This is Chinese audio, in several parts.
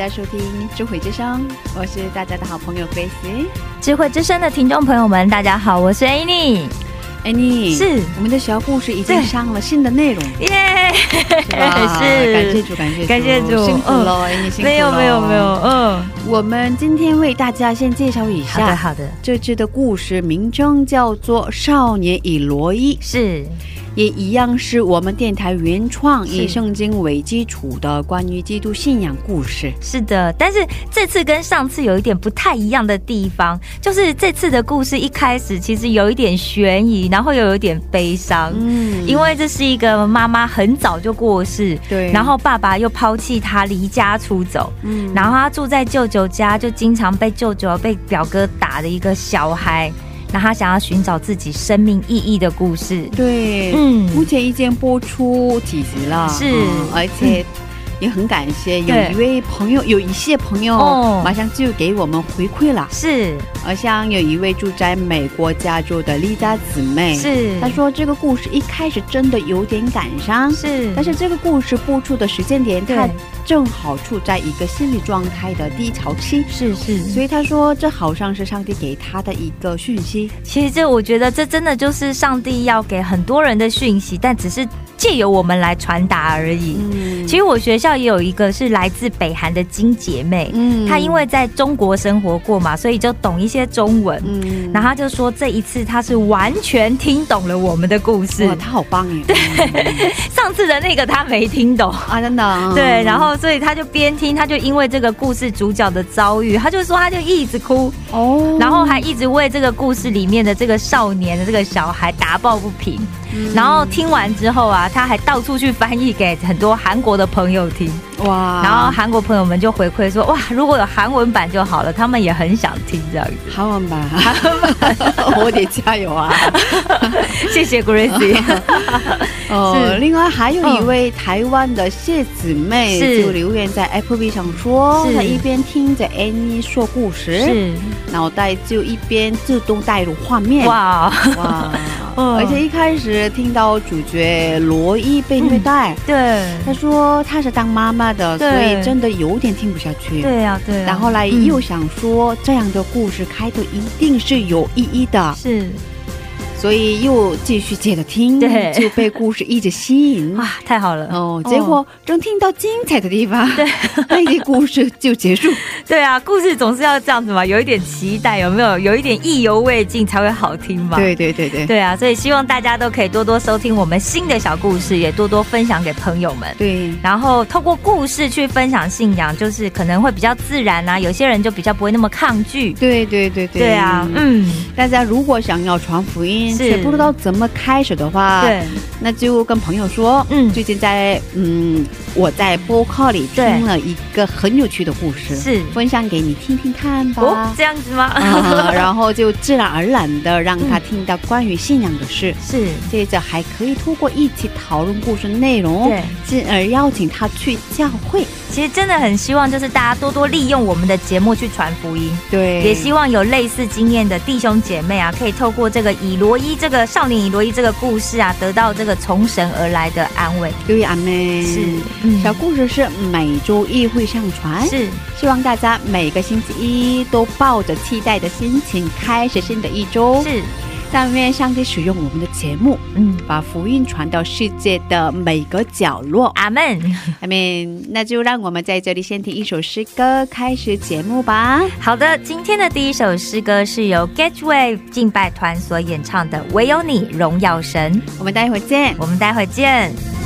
家收听智慧之声，我是大家的好朋友 Grace。智慧之声的听众朋友们，大家好，我是 Annie，Annie 是。我们的小故事已经上了新的内容，耶、是感谢主，感谢主，感谢主辛苦了，哎，你辛苦了。没有没有没有，。嗯，我们今天为大家先介绍一下好的好的，这支的故事名称叫做《少年与罗伊》，是也一样是我们电台原创以圣经为基础的关于基督信仰故事。是的，但是这次跟上次有一点不太一样的地方，就是这次的故事一开始其实有一点悬疑，然后又有一点悲伤。嗯因为这是一个妈妈很早就过世，对，然后爸爸又抛弃她离家出走，嗯然后他住在舅舅家，就经常被舅舅、被表哥打的一个小孩。那他想要寻找自己生命意义的故事。对，嗯。目前已经播出几集了，是。嗯而且也很感谢有一位朋友，有一些朋友哦马上就给我们回馈了。是好像有一位住在美国加州的丽达姊妹，是，她说这个故事一开始真的有点感伤，是，但是这个故事播出的时间点，对她正好处在一个心理状态的低潮期。是是，所以她说，这好像是上帝给她的一个讯息。其实这我觉得这真的就是上帝要给很多人的讯息，但只是借由我们来传达而已。嗯其实我学校也有一个是来自北韩的金姐妹，嗯她因为在中国生活过嘛，所以就懂一些中文。嗯然后她就说，这一次她是完全听懂了我们的故事哇，。她好棒耶！对上次的那个她没听懂，啊，真的。对，然后所以她就边听，她就因为这个故事主角的遭遇，她就说她就一直哭，哦然后还一直为这个故事里面的这个少年的这个小孩打抱不平。嗯然后听完之后啊，她还到处去翻译给很多韩国的朋友听，哇，然后韩国朋友们就回馈说，哇，如果有韩文版就好了，他们也很想听这样。子。韩文版，我得加油啊！谢谢 Gracie。哦，是。另外还有一位台湾的谢姊妹就留言在 appleb 上说，是。她一边听着 Annie 说故事，是。脑袋就一边自动带入画面。哇。哇，而且一开始听到主角罗伊被虐待，对。他说他是当妈妈的，所以真的有点听不下去。对呀、对、啊。然后后来嗯又想说，这样的故事开头一定是有意义的，是所以又继续接着听，对就被故事一直吸引。哇，太好了。哦，结果正听到精彩的地方，对，那个故事就结束。对啊，故事总是要这样子嘛，有一点期待，有没有？有一点意犹未尽才会好听嘛。对对对对对啊，所以希望大家都可以多多收听我们新的小故事，也多多分享给朋友们。对然后透过故事去分享信仰，就是可能会比较自然啊，有些人就比较不会那么抗拒。对对对对对啊，嗯，大家如果想要传福音，是却不知道怎么开始的话，，对，那就跟朋友说，嗯最近在嗯，我在播客里听了一个很有趣的故事，是分享给你听听看吧。哦，这样子吗？啊，然后就自然而然的让他听到关于信仰的事，是，接着还可以通过一起讨论故事内容，对，进而邀请他去教会。其实真的很希望就是大家多多利用我们的节目去传福音。对也希望有类似经验的弟兄姐妹啊，可以透过这个以罗伊这个少年以罗伊这个故事啊，得到这个从神而来的安慰。对阿妹。是，嗯。小故事是每周一会上传，是，希望大家每个星期一都抱着期待的心情开始新的一周。是，但愿上帝使用我们的节目，嗯，把福音传到世界的每个角落。阿门。阿门。那就让我们在这里先听一首诗歌，开始节目吧。好的，今天的第一首诗歌是由 Getway 敬拜团所演唱的《唯有你荣耀神》。我们待会儿见。我们待会儿见。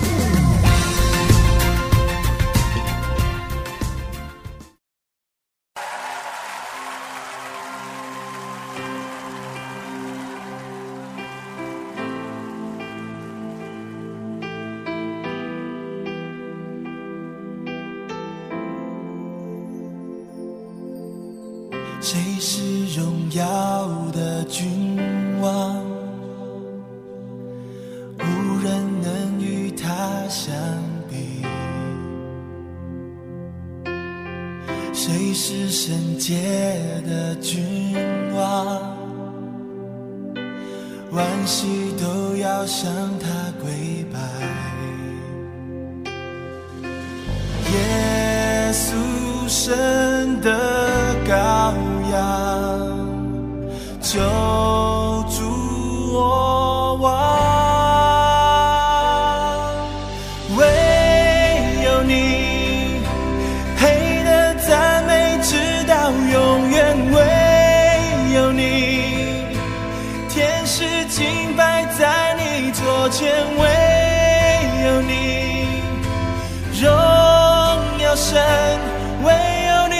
唯有你。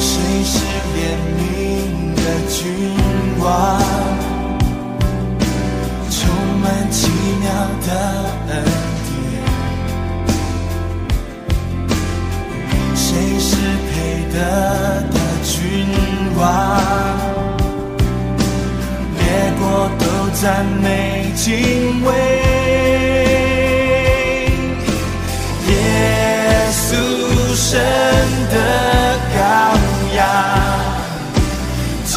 谁是怜悯的君王？充满奇妙的恩典。谁是配得的君王？赞美敬畏，耶稣神的羔羊，就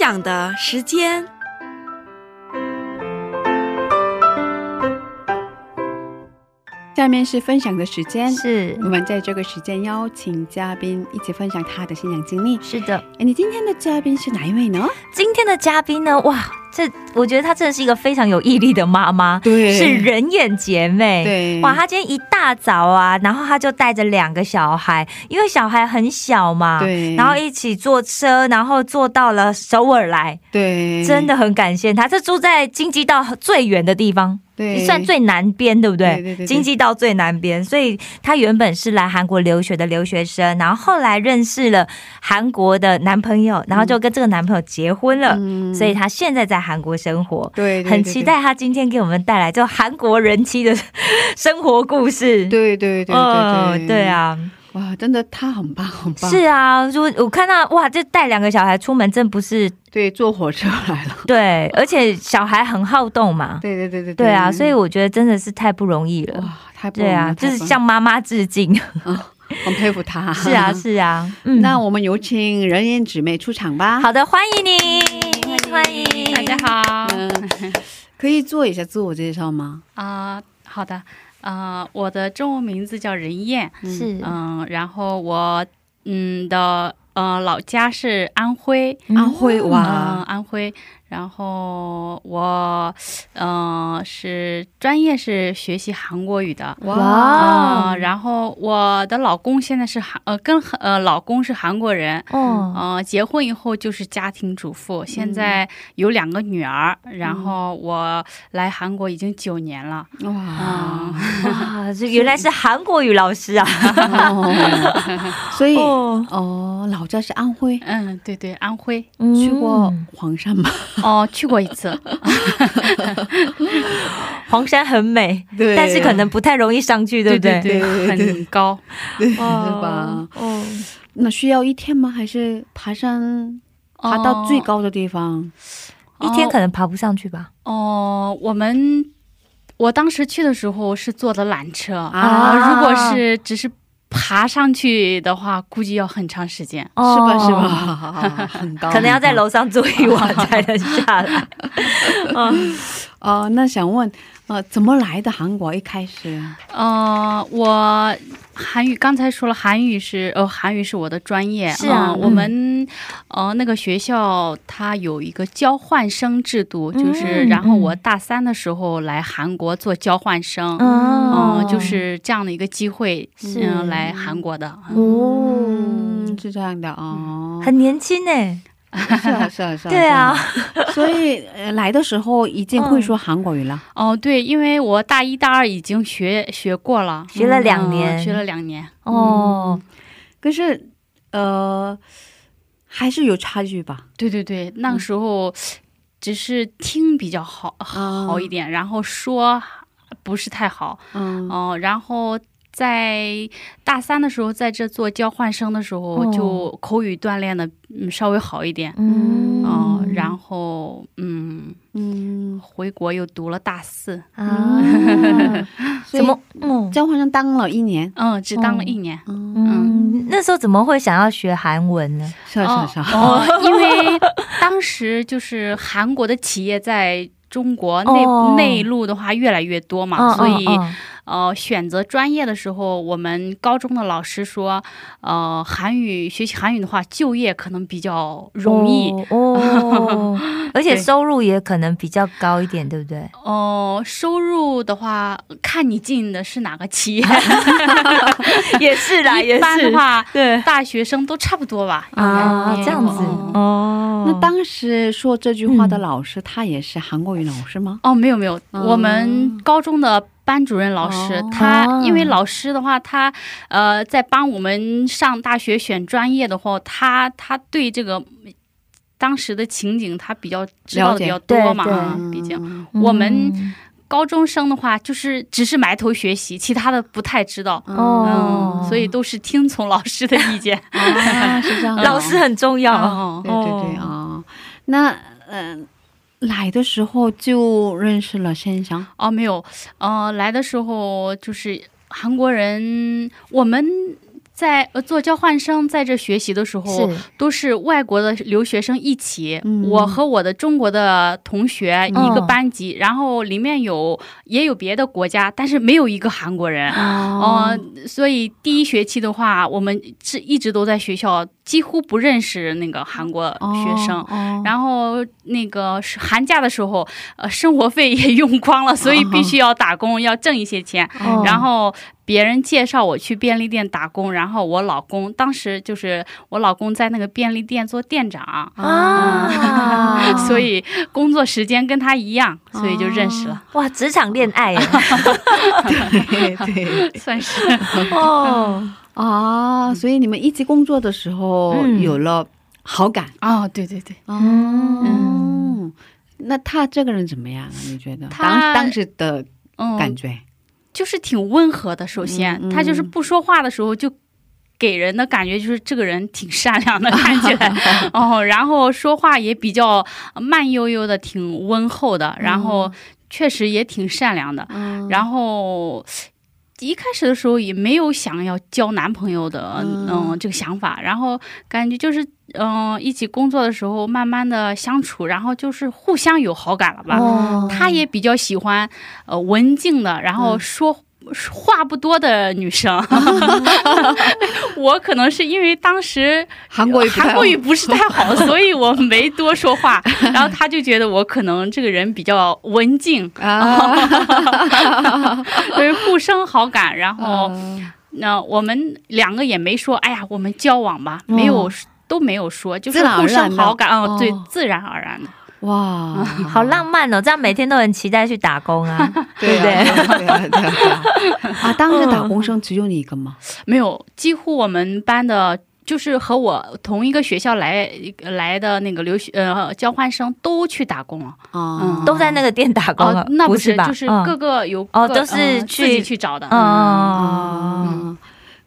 分享的时间，下面是分享的时间。是我们在这个时间邀请嘉宾一起分享他的信仰经历。是的，哎，你今天的嘉宾是哪一位呢？今天的嘉宾呢？哇，这我觉得她真的是一个非常有毅力的妈妈，对是人眼姐妹。对哇，她今天一大早啊，然后她就带着两个小孩，因为小孩很小嘛，对然后一起坐车，然后坐到了首尔来，对，真的很感谢她。这住在京畿道最远的地方。对，算最南边，对不对？对对对对京畿道最南边，所以她原本是来韩国留学的留学生，然后后来认识了韩国的男朋友，然后就跟这个男朋友结婚了，嗯所以她现在在韩国生活。对，对很期。待她今天给我们带来就韩国人妻的生活故事。对对对对对，对，啊，哇，真的他很棒 很棒，是啊，就我看到哇，这带两个小孩出门真不是对，坐火车来了，对，而且小孩很好动嘛，对对对对对啊，所以我觉得真的是太不容易了。哇，太不容易了对啊，了就是向妈妈致敬。很佩服他。是啊，是啊，嗯，那我们有请人言姊妹出场吧。好的，欢迎你，欢迎大家。好，嗯，可以做一下自我介绍吗？啊、好的，呃，我的中文名字叫任燕，是。嗯、然后我嗯的呃老家是安徽，安徽嗯、哇，安徽，然后我嗯、呃是专业是学习韩国语的。哇啊、然后我的老公现在是韩呃跟呃老公是韩国人，哦，呃，结婚以后就是家庭主妇，现在有两个女儿，然后我来韩国已经九年了。哇，哇，这 原来是韩国语老师啊！哦所以哦，哦，老家是安徽，嗯，对对，安徽去过嗯黄山吗？哦，去过一次。黄山很美，对但是可能不太容易上去，对不对？对对对很高。对哦吧？哦，那需要一天吗？还是爬山爬到最高的地方？一天可能爬不上去吧？哦，我们我当时去的时候是坐的缆车啊如果是只是爬上去的话，估计要很长时间。是吧？是哦？吧？很高，可能要在楼上住一晚才能下来。嗯，哦。那想问，呃，怎么来的韩国？一开始呃，我韩语刚才说了，韩语是呃，韩语是我的专业。是啊我们呃那个学校它有一个交换生制度，就是嗯然后嗯我大三的时候来韩国做交换生。哦嗯，就是这样的一个机会，是嗯，来韩国的。哦，嗯，是这样的哦。很年轻呢。是啊，是啊，是啊。对啊，所以呃来的时候已经会说韩国语了。哦，对，因为我大一、大二已经学学过了，学了两嗯年学了两年。哦，可是呃，还是有差距吧？对对对，那个时候只是听比较好、嗯好一点，然后说不是太好。嗯哦、然后在大三的时候，在这做交换生的时候，哦。就口语锻炼的嗯稍微好一点。嗯。哦，然后嗯，嗯，回国又读了大四，啊，所以怎么嗯。交换生当了一年？嗯，只当了一年。嗯，嗯，那时候怎么会想要学韩文呢？是啊是啊是啊，哦，因为当时就是韩国的企业在中国内、哦。内陆的话越来越多嘛，嗯所以、呃选择专业的时候，我们高中的老师说，呃韩语学习韩语的话，就业可能比较容易。哦，哦 而且收入也可能比较高一点，对不对？哦、收入的话，看你进的是哪个企业。也是一般的话，对大学生都差不多吧。啊，应该这样子哦哦。那当时说这句话的老师，他也是韩国语老师吗？哦，没有没有，哦我们高中的班主任老师，哦。他因为老师的话，他呃在帮我们上大学选专业的话，他他对这个当时的情景他比较知道的比较多嘛，毕竟嗯。我们嗯。高中生的话就是只是埋头学习，其他的不太知道。哦。嗯，所以都是听从老师的意见。啊，是这样，老师很重要。哦对对对啊，那嗯、呃来的时候就认识了先生，哦，没有，呃，来的时候就是韩国人，我们在呃做交换生在这学习的时候，是。都是外国的留学生一起。嗯。我和我的中国的同学一个嗯班级，然后里面有也有别的国家，但是没有一个韩国人。哦。呃，所以第一学期的话，我们是一直都在学校，几乎不认识那个韩国学生。哦。然后那个是寒假的时候，呃，生活费也用光了，所以必须要打工，要挣一些钱。哦。然后别人介绍我去便利店打工，然后我老公当时就是我老公在那个便利店做店长，啊，所以工作时间跟他一样，所以就认识了，哇，职场恋爱耶对 对。算是。哦，啊，所以你们一起工作的时候嗯有了好感，哦，对对对，嗯，那他这个人怎么样啊？你觉得他当当时的嗯，感觉？就是挺温和的。首先，他就是不说话的时候就。给人的感觉就是这个人挺善良的，看起来哦，然后说话也比较慢悠悠的，挺温厚的，然后确实也挺善良的。嗯然后一开始的时候也没有想要交男朋友的嗯嗯这个想法，然后感觉就是嗯、一起工作的时候慢慢的相处，然后就是互相有好感了吧。哦他也比较喜欢呃文静的，然后说。话不多的女生，我可能是因为当时韩国语不太好。韩国语不是太好，所以我没多说话。然后他就觉得我可能这个人比较文静，啊，所以互生好感。然后嗯那我们两个也没说，哎呀，我们交往吧，哦。没有都没有说，就是互生好感，哦嗯，对，自然而然的。哇，好浪漫哦，这样每天都很期待去打工啊，对不对？啊对啊对啊对啊！啊，当时打工生只有你一个吗？没有，几乎我们班的，就是和我同一个学校来来的那个留学呃交换生都去打工了。嗯，都在那个店打工了哦，，那不是，吧？就是嗯各个有各哦都是嗯自己去找的。嗯啊。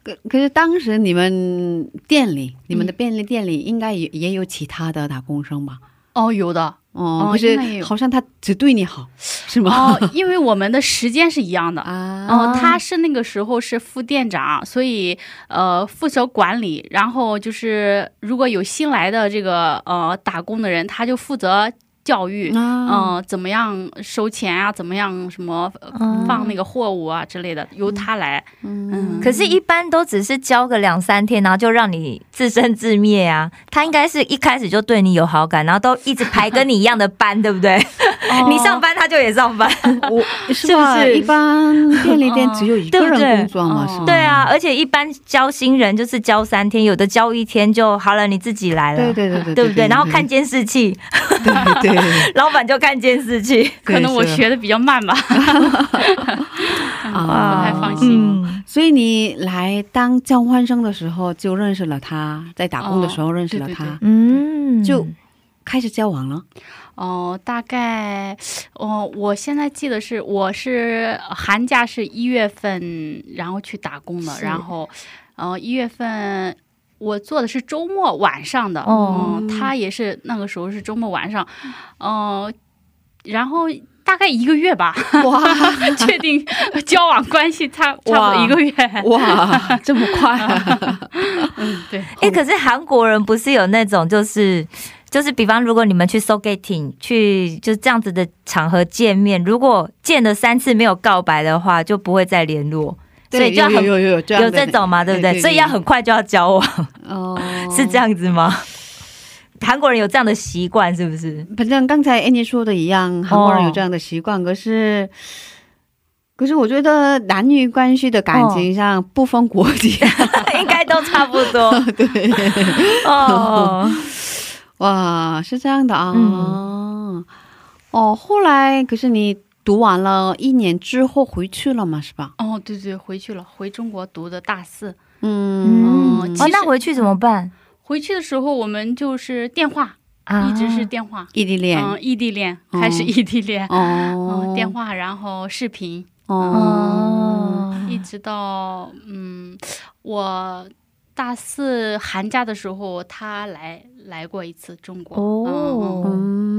可可是当时你们店里，你们的便利店里应该也也有其他的打工生吧？哦，有的哦，哦可应该也有是好像他只对你好，是吗？哦，因为我们的时间是一样的。啊，哦，他是那个时候是副店长，所以呃负责管理，然后就是如果有新来的这个呃打工的人，他就负责教育，嗯、啊，怎么样收钱啊，怎么样什么放那个货物啊之类的，由他来。嗯，可是，一般都只是教个两三天，然后就让你自生自灭啊。他应该是一开始就对你有好感，然后都一直排跟你一样的班，对不对？你上班他就也上班，我是？是不是一般便利店只有一个人工作嘛，哦是吗？对啊。而且一般教新人就是教三天，有的教一天就好了，你自己来了，对对对对，对不对？然后看监视器，对对对 老板就看监视器，可能我学的比较慢吧，啊，不太放心。嗯，所以你来当交换生的时候就认识了他，在打工的时候认识了他，对对对。嗯，就开始交往了。哦、大概，哦、我现在记得是我是寒假是一月份，然后去打工的，然后，呃，一月份。我做的是周末晚上的，哦嗯，他也是那个时候是周末晚上，嗯、然后大概一个月吧，哇确定 交往关系差差不多一个月，哇，这么快、啊？对，哎、可是韩国人不是有那种就是。就是比方，如果你们去 so getting 去就这样子的场合见面，如果见了三次没有告白的话，就不会再联络，所以就要很有有有有这种嘛，对不对？所以要很快就要交往，哦，是这。样子吗？韩国人有这样的习惯，是不是？反正刚才 Annie 说的一样，韩国人有这样的习惯，可是。可是我觉得男女关系的感情上不分国籍，应该都差不多。对，哦，哇，是这样的啊。嗯哦，后来可是你读完了一年之后回去了嘛，是吧？哦，对对，回去了，回中国读的大四。嗯，嗯，哦那回去怎么办？回去的时候，我们就是电话，啊？一直是电话，异地恋。嗯，异地恋，哦。开始异地恋，哦。嗯，，电话，然后视频，哦，哦，一直到嗯，我大四寒假的时候，他来来过一次中国。哦。嗯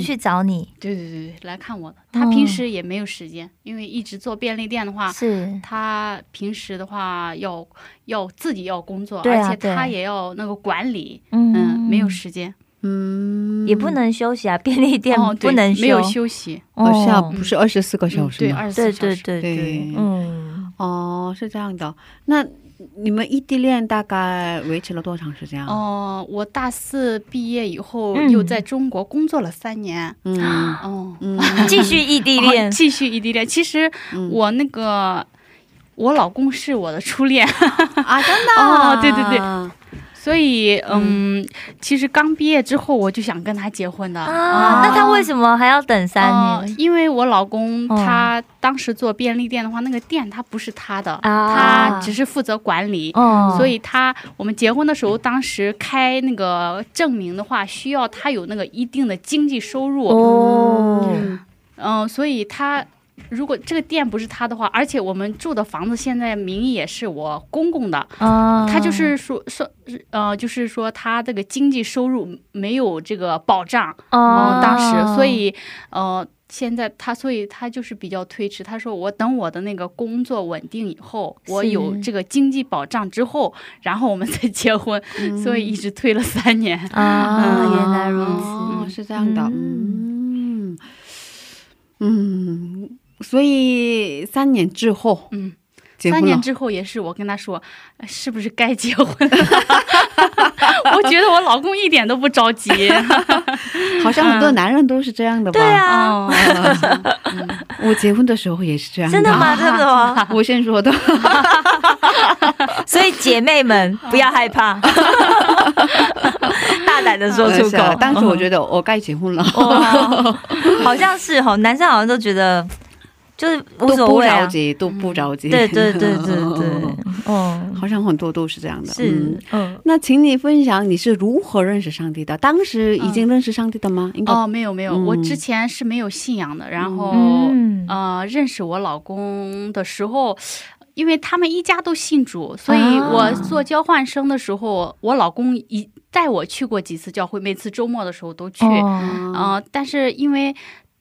去找你，对对对对，来看我的。他平时也没有时间，因为一直做便利店的话，是。他平时的话要要自己要工作，啊而且他也要那个管理，嗯。嗯，没有时间，嗯，也不能休息啊，便利店哦，对不能休，没有休息，好像哦不是二十四个小嗯对，时吗？二十四对对小时。对对对，嗯，哦，是这样的。那你们异地恋大概维持了多长时间啊？哦、我大四毕业以后嗯。又在中国工作了三年，嗯。哦，嗯，继续异地哦恋，继续异地恋。其实嗯。我那个。我老公是我的初恋，啊，真的哦对对对所以嗯，其实刚毕业之后我就想跟他结婚的。啊，那他为什么还要等三呃年？因为我老公哦。他当时做便利店的话，那个店他不是他的，啊。他只是负责管理。哦。所以他我们结婚的时候，当时开那个证明的话，需要他有那个一定的经济收入。哦，嗯、所以他如果这个店不是他的话，而且我们住的房子现在名义也是我公公的，啊他就是说说呃，就是说他这个经济收入没有这个保障。哦嗯，当时，所以，呃，现在他，所以他就是比较推迟。他说，我等我的那个工作稳定以后，我有这个经济保障之后，然后我们再结婚，所以一直推了三年。啊，嗯原来如哦，此，是这样的，嗯嗯，所以三年之后嗯，三年，之后也是我跟他说，呃是不是该结婚了？我觉得我老公一点都不着急。好像很多男人都是这样的吧？对啊，哦，我结婚的时候也是这样真的吗？真的吗？我先说的，所以姐妹们不要害怕，大胆的说出口。当时我觉得我该结婚了，哦，好像是哈，男生好像都觉得就是无都不所谓啊。着急，都不着急。对对对对 对，嗯，好像很多都是这样的。是嗯，嗯，那请你分享你是如何认识上帝的？当时已经认识上帝的吗？应该哦，没有没有，嗯我之前是没有信仰的，然后。嗯呃，认识我老公的时候，因为他们一家都信主，所以啊我做交换生的时候，我老公一带我去过几次教会，每次周末的时候都去。哦呃，但是因为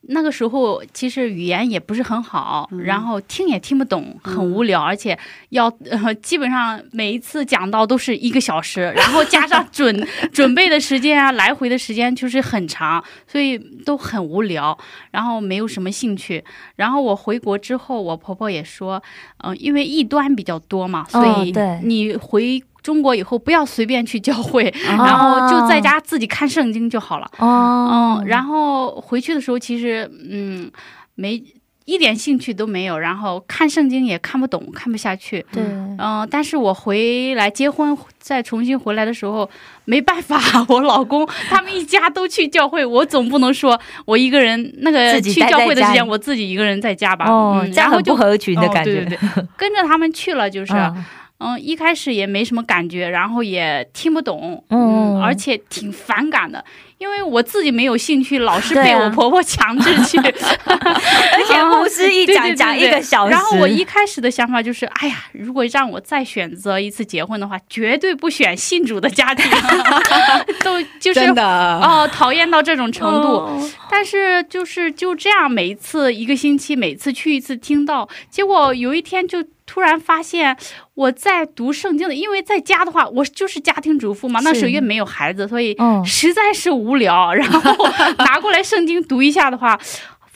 那个时候其实语言也不是很好，然后听也听不懂，很无聊，而且要呃基本上每一次讲到都是一个小时，然后加上准准备的时间啊，来回的时间就是很长，所以都很无聊，然后没有什么兴趣。然后我回国之后，我婆婆也说，嗯、因为异端比较多嘛，所以你回。中国以后不要随便去教会，啊然后就在家自己看圣经就好了。哦嗯，，然后回去的时候，其实嗯，没一点兴趣都没有，然后看圣经也看不懂，看不下去。对，嗯、但是我回来结婚再重新回来的时候，没办法，我老公他们一家都去教会，我总不能说我一个人那个去教会的时间，我自己一个人在家吧。哦，嗯，然后就这样很不合群的哦感觉，对对对，跟着他们去了，就是。嗯嗯，一开始也没什么感觉，然后也听不懂，嗯嗯，而且挺反感的，因为我自己没有兴趣，老是被我婆婆强制去，而且牧师一讲讲一个小时，然后我一开始的想法就是，哎呀，如果让我再选择一次结婚的话，绝对不选信主的家庭，都就是真的哦，讨厌到这种程度。哦但是就是就这样，每一次一个星期，每次去一次听到，结果有一天就突然发现我在读圣经的，因为在家的话，我就是家庭主妇嘛，那时候是也没有孩子，所以嗯实在是无聊。然后拿过来圣经读一下的话，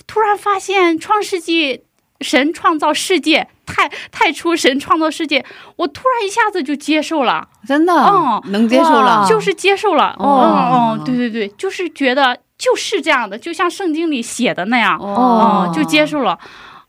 突然发现创世纪。神创造世界，太太初神创造世界，我突然一下子就接受了，真的，嗯能接受了，就是接受了。哦哦哦，对对对，就是觉得就是这样的，就像圣经里写的那样，哦哦，就接受了。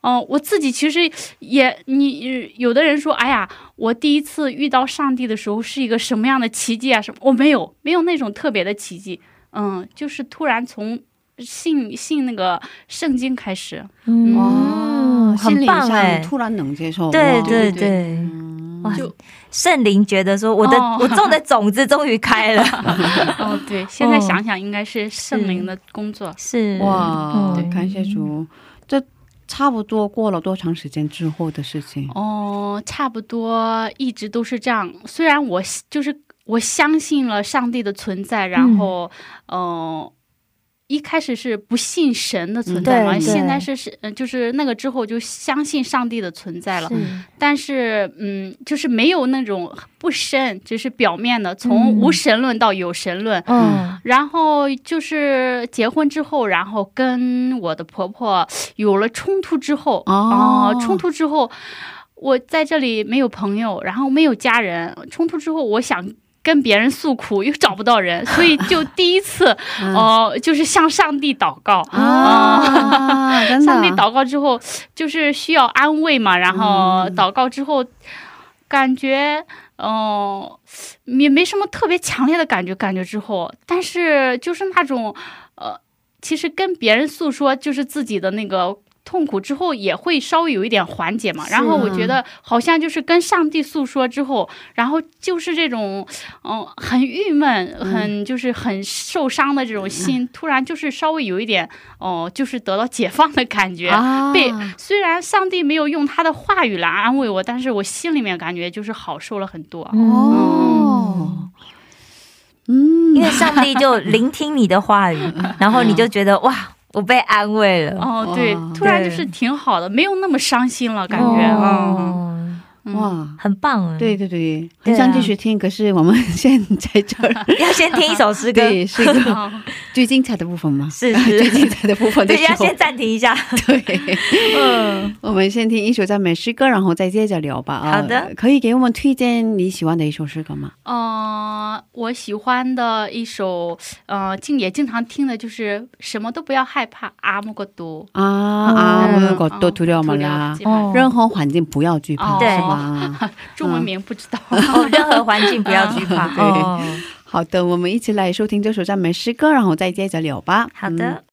哦，我自己其实也，你有的人说，哎呀，我第一次遇到上帝的时候是一个什么样的奇迹啊？什么？我没有，没有那种特别的奇迹。嗯，就是突然从信信那个圣经开始。嗯哇，心很理棒突然能接受，对对对对，嗯哇就圣灵觉得说我的哦我种的种子终于开了，哦，对，现在想想应该是圣灵的工作。是哇嗯，感谢主，这差不多过了多长时间之后的事情？哦，差不多一直都是这样。虽然我就是我相信了上帝的存在，然后，嗯、一开始是不信神的存在嘛，嗯现在是是，呃就是那个之后就相信上帝的存在了。是但是，嗯，就是没有那种不深，只是表面的，从嗯无神论到有神论。嗯然后就是结婚之后，然后跟我的婆婆有了冲突之后，哦冲突之后，我在这里没有朋友，然后没有家人。冲突之后，我想跟别人诉苦，又找不到人，所以就第一次，嗯哦、就是向上帝祷告。啊，上帝祷告之后，就是需要安慰嘛，然后嗯祷告之后，感觉，嗯、也没什么特别强烈的感觉，感觉之后，但是就是那种，呃，其实跟别人诉说就是自己的那个。痛苦之后也会稍微有一点缓解嘛，然后我觉得好像就是跟上帝诉说之后，然后就是这种，嗯、很郁闷、很就是很受伤的这种心，突然就是稍微有一点，哦、就是得到解放的感觉。啊，被虽然上帝没有用他的话语来安慰我，但是我心里面感觉就是好受了很多。哦，嗯，因为上帝就聆听你的话语，然后你就觉得哇，我被安慰了，哦，对，突然就是挺好的，没有那么伤心了，感觉。嗯哦。嗯，哇，很棒啊，对对对，很想继续听，可是我们 现在这儿，要先听一首诗歌，对，是一个好 最精彩的部分嘛，是 最精是，彩的部分的对，要先，暂停一下，对，嗯，我们先听一首赞美诗歌，然后再接着聊吧。啊好的，可以给我们推荐你喜欢的一首诗歌吗？呃，我喜欢的一首，呃，经也经常听的就是什么都不要害怕，阿木个多。啊啊，嗯我有都涂料嘛啦，哦。任何环境不要惧怕，哦是吧？中文名不知道。哦，任何环境不要惧怕，对哦，好的，我们一起来收听这首赞美诗歌，然后再接着聊吧。好的。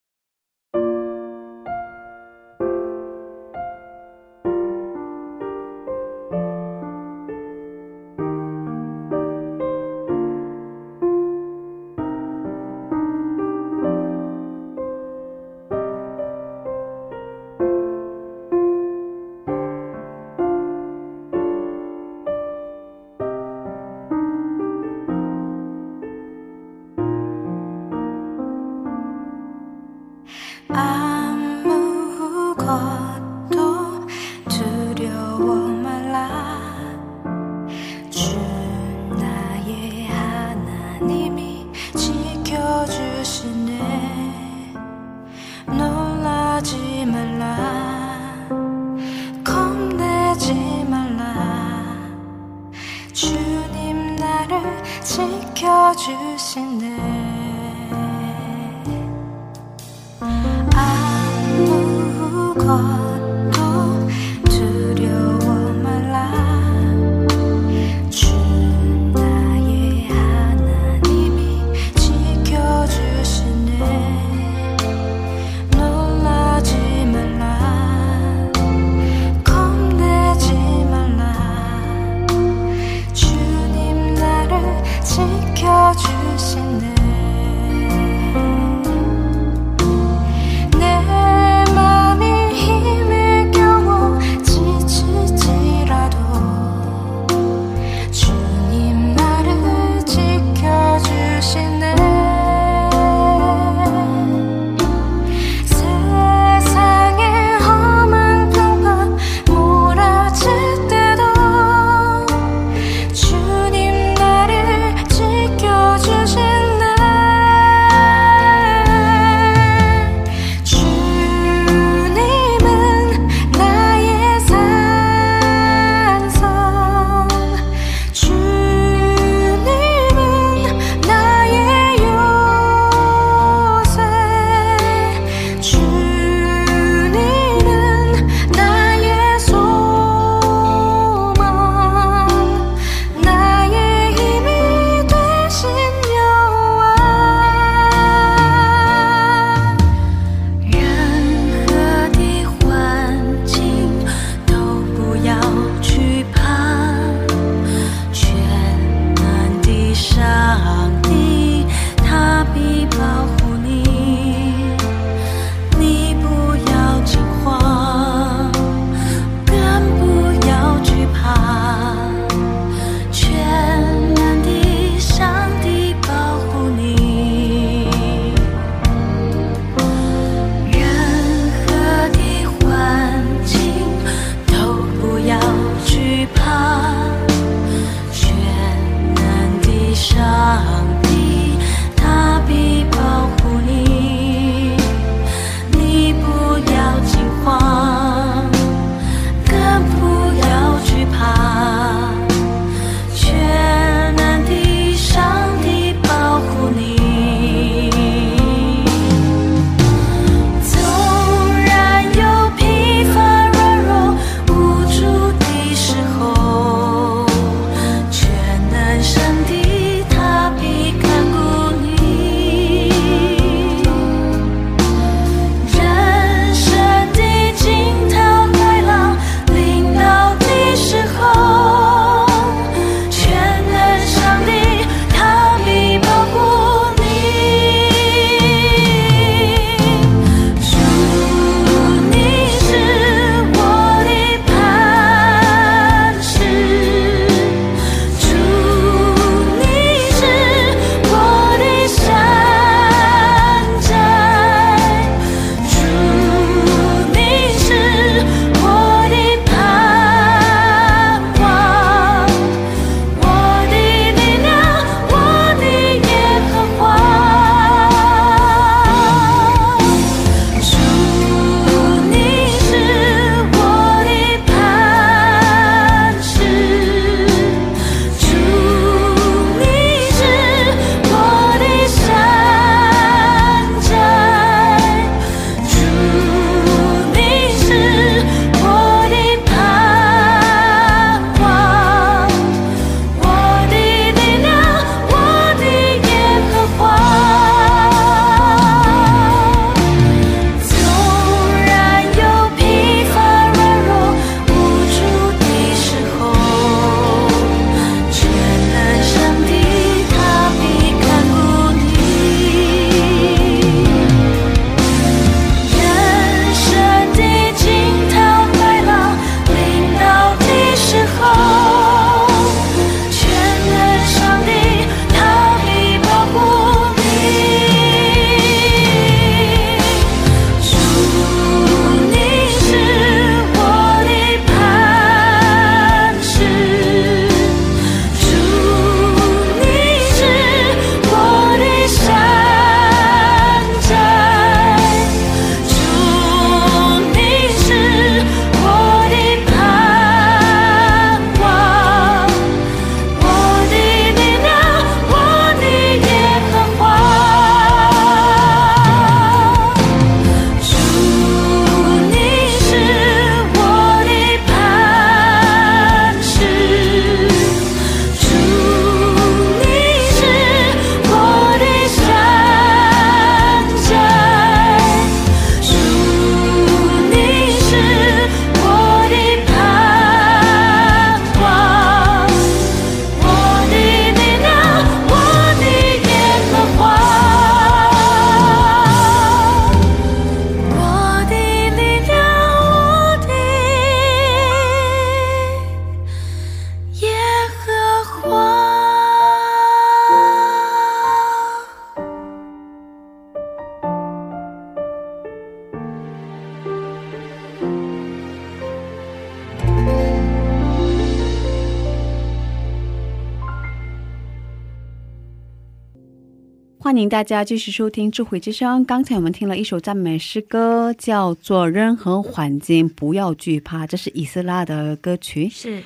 迎大家继续收听《智慧之声》。刚才我们听了一首赞美诗歌，叫做《任何环境不要惧怕》，这是以色拉的歌曲。是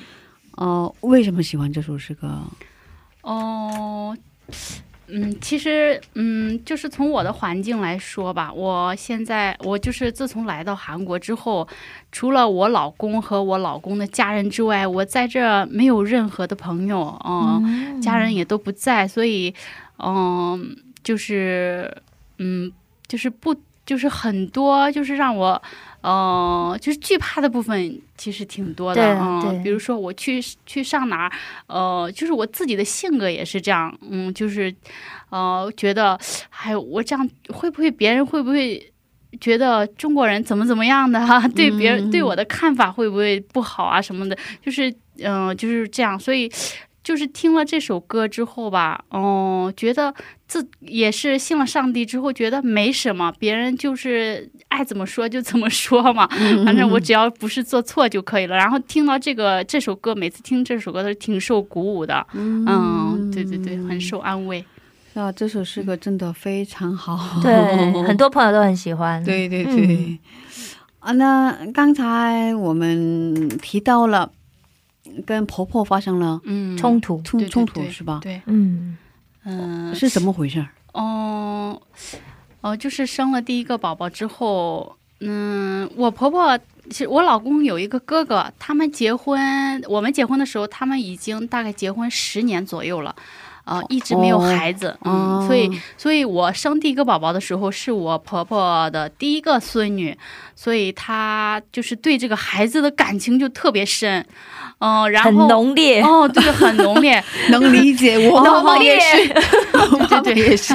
哦、为什么喜欢这首诗歌？哦，嗯，其实，嗯，就是从我的环境来说吧，我现在我就是自从来到韩国之后，除了我老公和我老公的家人之外，我在这没有任何的朋友，嗯，家人也都不在，所以，嗯，就是，嗯，就是不，就是很多，就是让我。呃，就是惧怕的部分其实挺多的，对嗯，对比如说我去去上哪儿，呃，就是我自己的性格也是这样，嗯，就是，呃，觉得，哎，我这样会不会别人会不会觉得中国人怎么怎么样的哈、对别人、嗯对我的看法会不会不好啊什么的，就是，嗯、就是这样，所以。就是听了这首歌之后吧，哦、觉得自也是信了上帝之后，觉得没什么，别人就是爱怎么说就怎么说嘛，反正我只要不是做错就可以了。然后听到这个这首歌，每次听这首歌都是挺受鼓舞的，嗯，对对对，很受安慰。啊，这首诗歌真的非常好。对，很多朋友都很喜欢。对对对。啊，那刚才我们提到了跟婆婆发生了嗯，冲突，冲突是吧？对，嗯，嗯，是怎么回事儿？哦，哦，就是生了第一个宝宝之后，嗯，我婆婆其实我老公有一个哥哥，他们结婚，我们结婚的时候，他们已经大概结婚十年左右了。呃，一直没有孩子，哦嗯，所以，所以我生第一个宝宝的时候，是我婆婆的第一个孙女，所以她就是对这个孩子的感情就特别深，嗯、然很后浓烈。哦，对，很浓烈，能理解，我也是，对也是。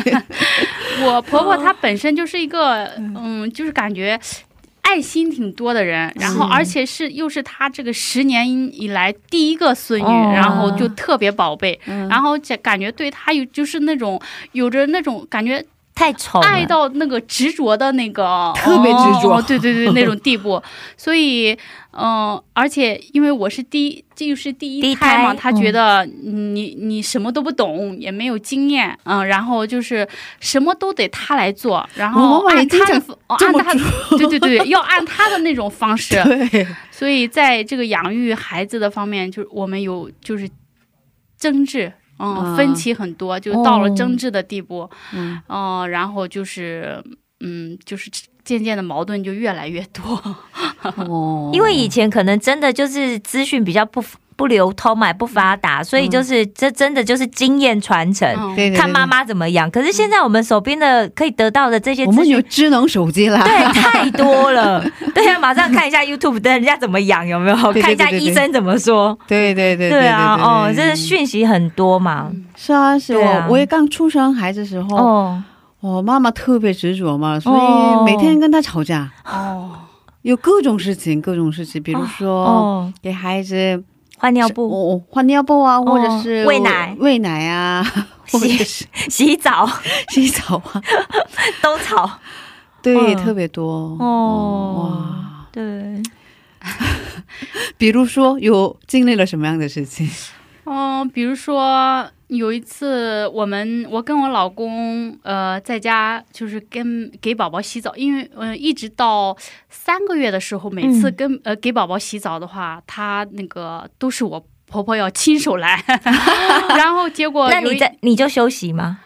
我婆婆她本身就是一个，嗯，就是感觉爱心挺多的人，然后而且是又是他这个十年以来第一个孙女，哦。然后就特别宝贝，嗯。然后就感觉对他有就是那种有着那种感觉太宠爱到那个执着的那个，特别执着。哦对对对，那种地步。所以，嗯、而且因为我是第一，这就是第第一一胎嘛，胎他觉得你你什么都不懂，也没有经验，嗯，然后就是什么都得他来做，然后按他的按他的，对对对，要按他的那种方式。对，所以在这个养育孩子的方面，就是我们有就是争执，嗯，啊分歧很多，就到了哦争执的地步，嗯，哦、然后就是，嗯，就是渐渐的矛盾就越来越多。哦，因为以前可能真的就是资讯比较不不流通嘛，不发达，所以就是这真的就是经验传承。看妈妈怎么养，可是现在我们手边的可以得到的这些我们有智能手机啦，对，太多了。对啊，马上看一下 YouTube 的人家怎么养，有没有？对对看一下医生怎么说。对对对对啊，哦，对这讯息很多嘛。是啊是对啊我我也刚出生孩子的时候，哦，我妈妈特别执着嘛，所哦以每天跟他吵架，哦，有各种事情，各种事情，比如说哦，给孩子换尿布、哦换尿布啊，或者是喂奶。喂奶啊，或者是 洗澡。洗澡啊，都吵。对，嗯。特别多。哦哇。对，比如说有经历了什么样的事情？嗯、比如说有一次，我们我跟我老公呃在家就是跟给宝宝洗澡，因为呃一直到三个月的时候，每次嗯。跟、呃给宝宝洗澡的话，他那个都是我婆婆要亲手来，然后结果 那你在你就休息吗？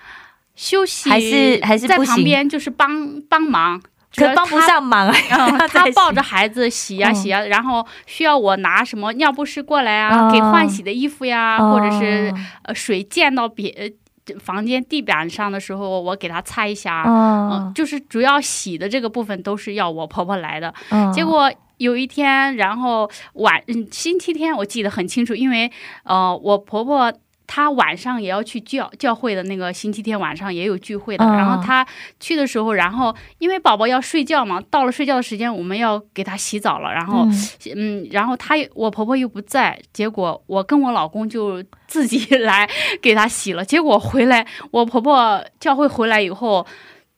休息还是还是在旁边就是帮帮忙，可帮不上忙啊，嗯，要他抱着孩子洗呀、嗯洗呀、然后需要我拿什么尿不湿过来啊，哦给换洗的衣服呀，或者是水溅到别呃房间地板上的时候，我给他擦一下。嗯、哦，就是主要洗的这个部分都是要我婆婆来的。嗯结果有一天，然后晚嗯星期天我记得很清楚，因为呃我婆婆。她晚上也要去教教会的那个星期天晚上也有聚会的，嗯然后他去的时候，然后因为宝宝要睡觉嘛，到了睡觉的时间，我们要给他洗澡了，然后嗯嗯，然后他我婆婆又不在，结果我跟我老公就自己来给他洗了。结果回来，我婆婆教会回来以后。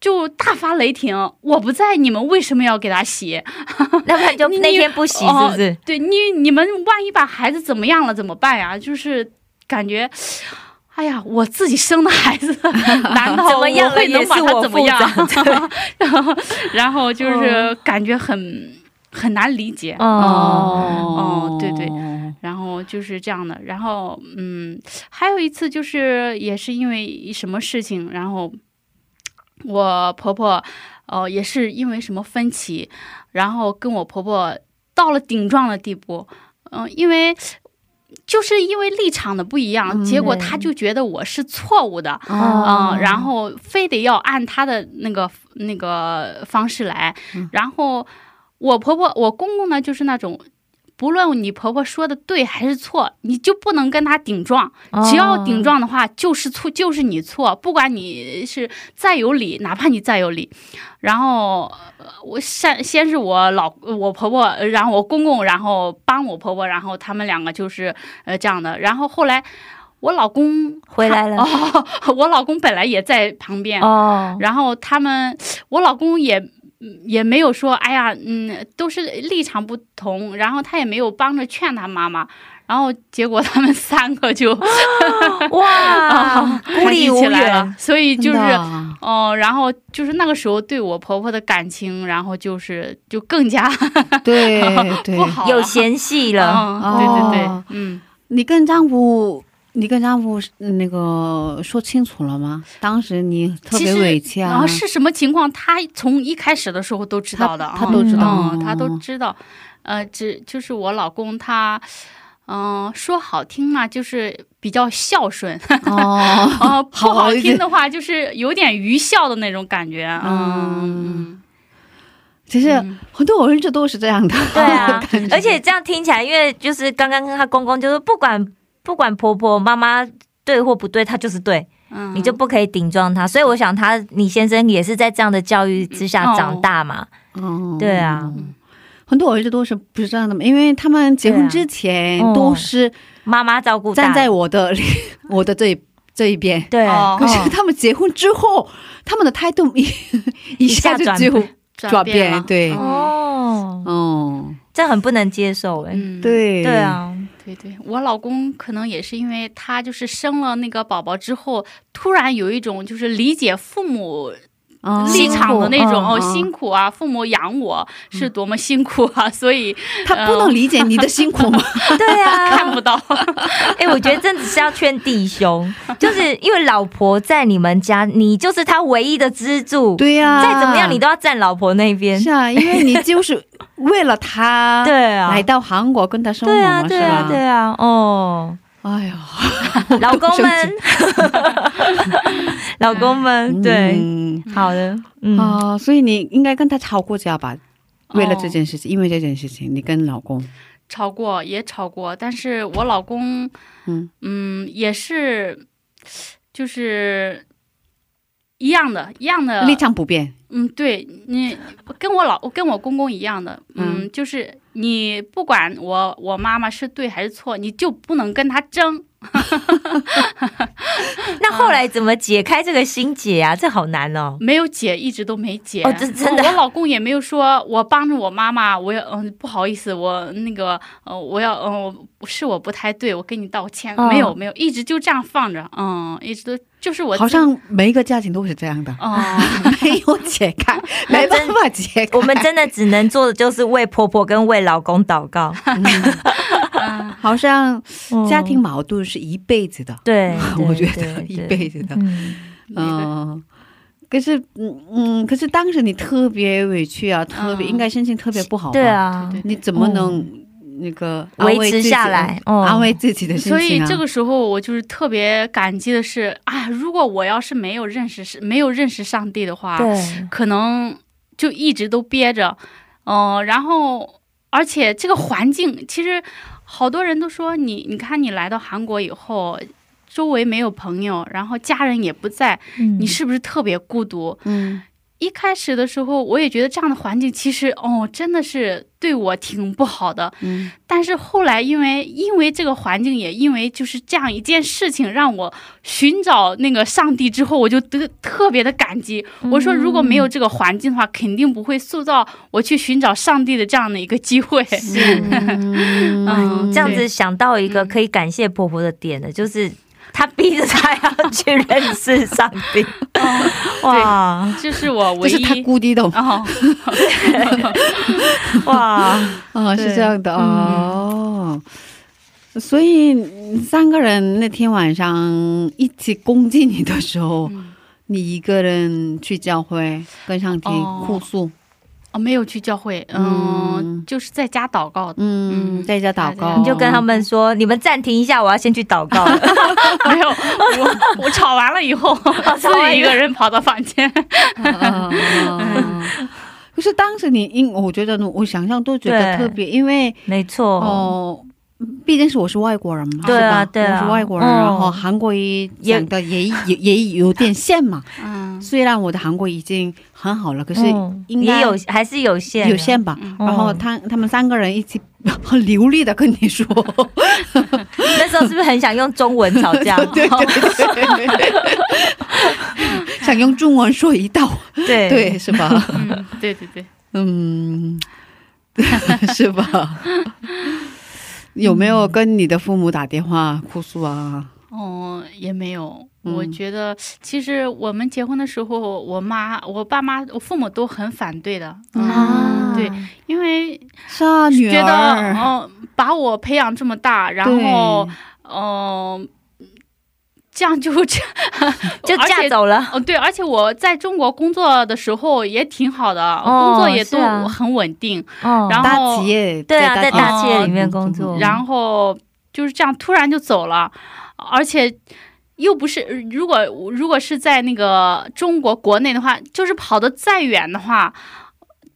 就大发雷霆，我不在，你们为什么要给他洗？那不然就你那天不洗，是不是？对你，你们万一把孩子怎么样了怎么办呀？就是感觉，哎呀，我自己生的孩子，难道我会能把他怎么样？然后，然后就是感觉很很难理解。哦，哦对对然后就是这样的，然后嗯，还有一次就是也是因为什么事情，然后我婆婆呃也是因为什么分歧，然后跟我婆婆到了顶撞的地步，嗯、因为。就是因为立场的不一样，结果他就觉得我是错误的，哦嗯，然后非得要按他的那个那个方式来，然后我婆婆我公公呢就是那种。不论你婆婆说的对还是错，你就不能跟她顶撞。只要顶撞的话，就是错，就是你错。不管你是再有理，哪怕你再有理，然后呃我先先是我老我婆婆，呃然后我公公，然后帮我婆婆，然后他们两个就是呃这样的。然后后来我老公回来了 哦，我老公本来也在旁边，哦，然后他们，我老公也嗯也没有说，哎呀，嗯，都是立场不同，然后他也没有帮着劝他妈妈，然后结果他们三个就哇，孤立 无起来了援，，所以就是哦，然后就是那个时候对我婆婆的感情，然后就是就更加对对 不，好有嫌隙了。嗯，对对对哦，嗯，你跟丈夫，你跟丈夫嗯那个说清楚了吗？当时你特别委屈啊，然后是什么情况，他从一开始的时候都知道的，嗯他他都知道嗯，他都哦知道。呃，只就是我老公他，嗯、说好听嘛，就是比较孝顺，哦，呃，不好听的话，就是有点愚孝的那种感觉。嗯，其实嗯很多儿子都是这样的，对啊 而且这样听起来，因为就是刚刚跟他公公就是不管不管婆婆妈妈对或不对，她就是对，嗯。你就不可以顶撞他。所以我想他你先生也是在这样的教育之下哦。长大嘛。哦。对啊，很多儿子都是不是这样的嘛，因为他们结婚之前都是妈妈照顾站在我的 我的这这一边，对，哦。可是他们结婚之后，他们的态度一一下就就转变了。对。嗯哦，哦，这很不能接受哎。嗯，对。对，啊，对对，我老公可能也是因为他就是生了那个宝宝之后，突然有一种就是理解父母立场的那种嗯哦嗯辛苦啊，父母养我是多么辛苦啊，所以 他不能理解你的辛苦吗？对啊，看不到。哎、我觉得真的是要劝弟兄，就是因为老婆在你们家，你就是他唯一的支柱。对呀，再怎么样，你都要站老婆那边。是啊，因为你就是为了他对啊来，到韩国跟他生活对啊，嘛，对啊，对啊，啊，哦，哎呀，老公们，老公们，对，嗯。好的，嗯，啊，所以你应该跟他吵过架吧？为了这哦件事情，因为这件事情，你跟老公，吵过也吵过，但是我老公，嗯。嗯，也是，就是一样的，一样的。立场不变，嗯，对你跟我老跟我公公一样的，嗯，就是你不管我我妈妈是对还是错，你就不能跟她争。那后来怎么解开这个心结啊？这好难哦。没有解，一直都没解。哦这真的我老公也没有说，我帮着我妈妈，我要嗯、不好意思，我那个呃，我要嗯、是我不太对，我跟你道歉。嗯没有没有，一直就这样放着，嗯，一直都就是我好像每一个家庭都是这样的，哦，没有解开，那没办法解开。我们真的只能做的就是为婆婆跟为老公祷告。好像嗯家庭矛盾是一辈子的，对，对我觉得一辈子的。嗯，嗯，可是，嗯嗯，可是当时你特别委屈啊，特别、嗯应该心情特别不好吧。对，啊，你怎么能那个维持下来哦安慰自己的心情、啊？所以这个时候我就是特别感激的是啊，如果我要是没有认识是没有认识上帝的话，对，可能就一直都憋着，嗯、然后而且这个环境，其实好多人都说你，你看你来到韩国以后，周围没有朋友，然后家人也不在，嗯你是不是特别孤独？嗯一开始的时候，我也觉得这样的环境其实哦，真的是对我挺不好的。嗯但是后来，因为因为这个环境，也因为就是这样一件事情，让我寻找那个上帝之后，我就得特别的感激。我说，如果没有这个环境的话，肯定不会塑造我去寻找上帝的这样的一个机会。嗯嗯这样子想到一个嗯可以感谢婆婆的点的，就是他逼着他要去认识上帝。哇。这是我唯一这是他估计的。哦，哇，哦，是这样的哦。所以嗯三个人那天晚上一起攻击你的时候，你一个人去教会跟上帝哦。哭诉，哦，没有去教会，嗯，嗯。就是在家祷告，嗯，嗯在家祷告，你就跟他们说，你们暂停一下，我要先去祷告了。没有，我我吵完了以后，自己一个人跑到房间，嗯。可是当时你因我觉得，我想象都觉得特别，因为没错，哦，毕竟是我是外国人嘛，对吧？对啊。我是外国人，嗯。然后韩国语讲的也也也有点线嘛。嗯，虽然我的韩国已经很好了，可是嗯应该也有还是有限，有限吧。嗯。然后他他们三个人一起很流利的跟你说，那时候是不是很想用中文吵架？对 对对，想用中文说一道，对。对，是吧？嗯，对对对，嗯，是吧？有没有跟你的父母打电话哭诉啊？哦，也没有。嗯。我觉得其实我们结婚的时候，我妈、我爸妈、我父母都很反对的，啊。对，因为是啊，女觉得儿，嗯、把我培养这么大，然后嗯、这样就这 就而且嫁走了。哦，对，而且我在中国工作的时候也挺好的，哦工作也都很稳定。哦然后大企业对啊，在大企业里面嗯工作，然后就是这样突然就走了，而且又不是如果如果是在那个中国国内的话，就是跑得再远的话。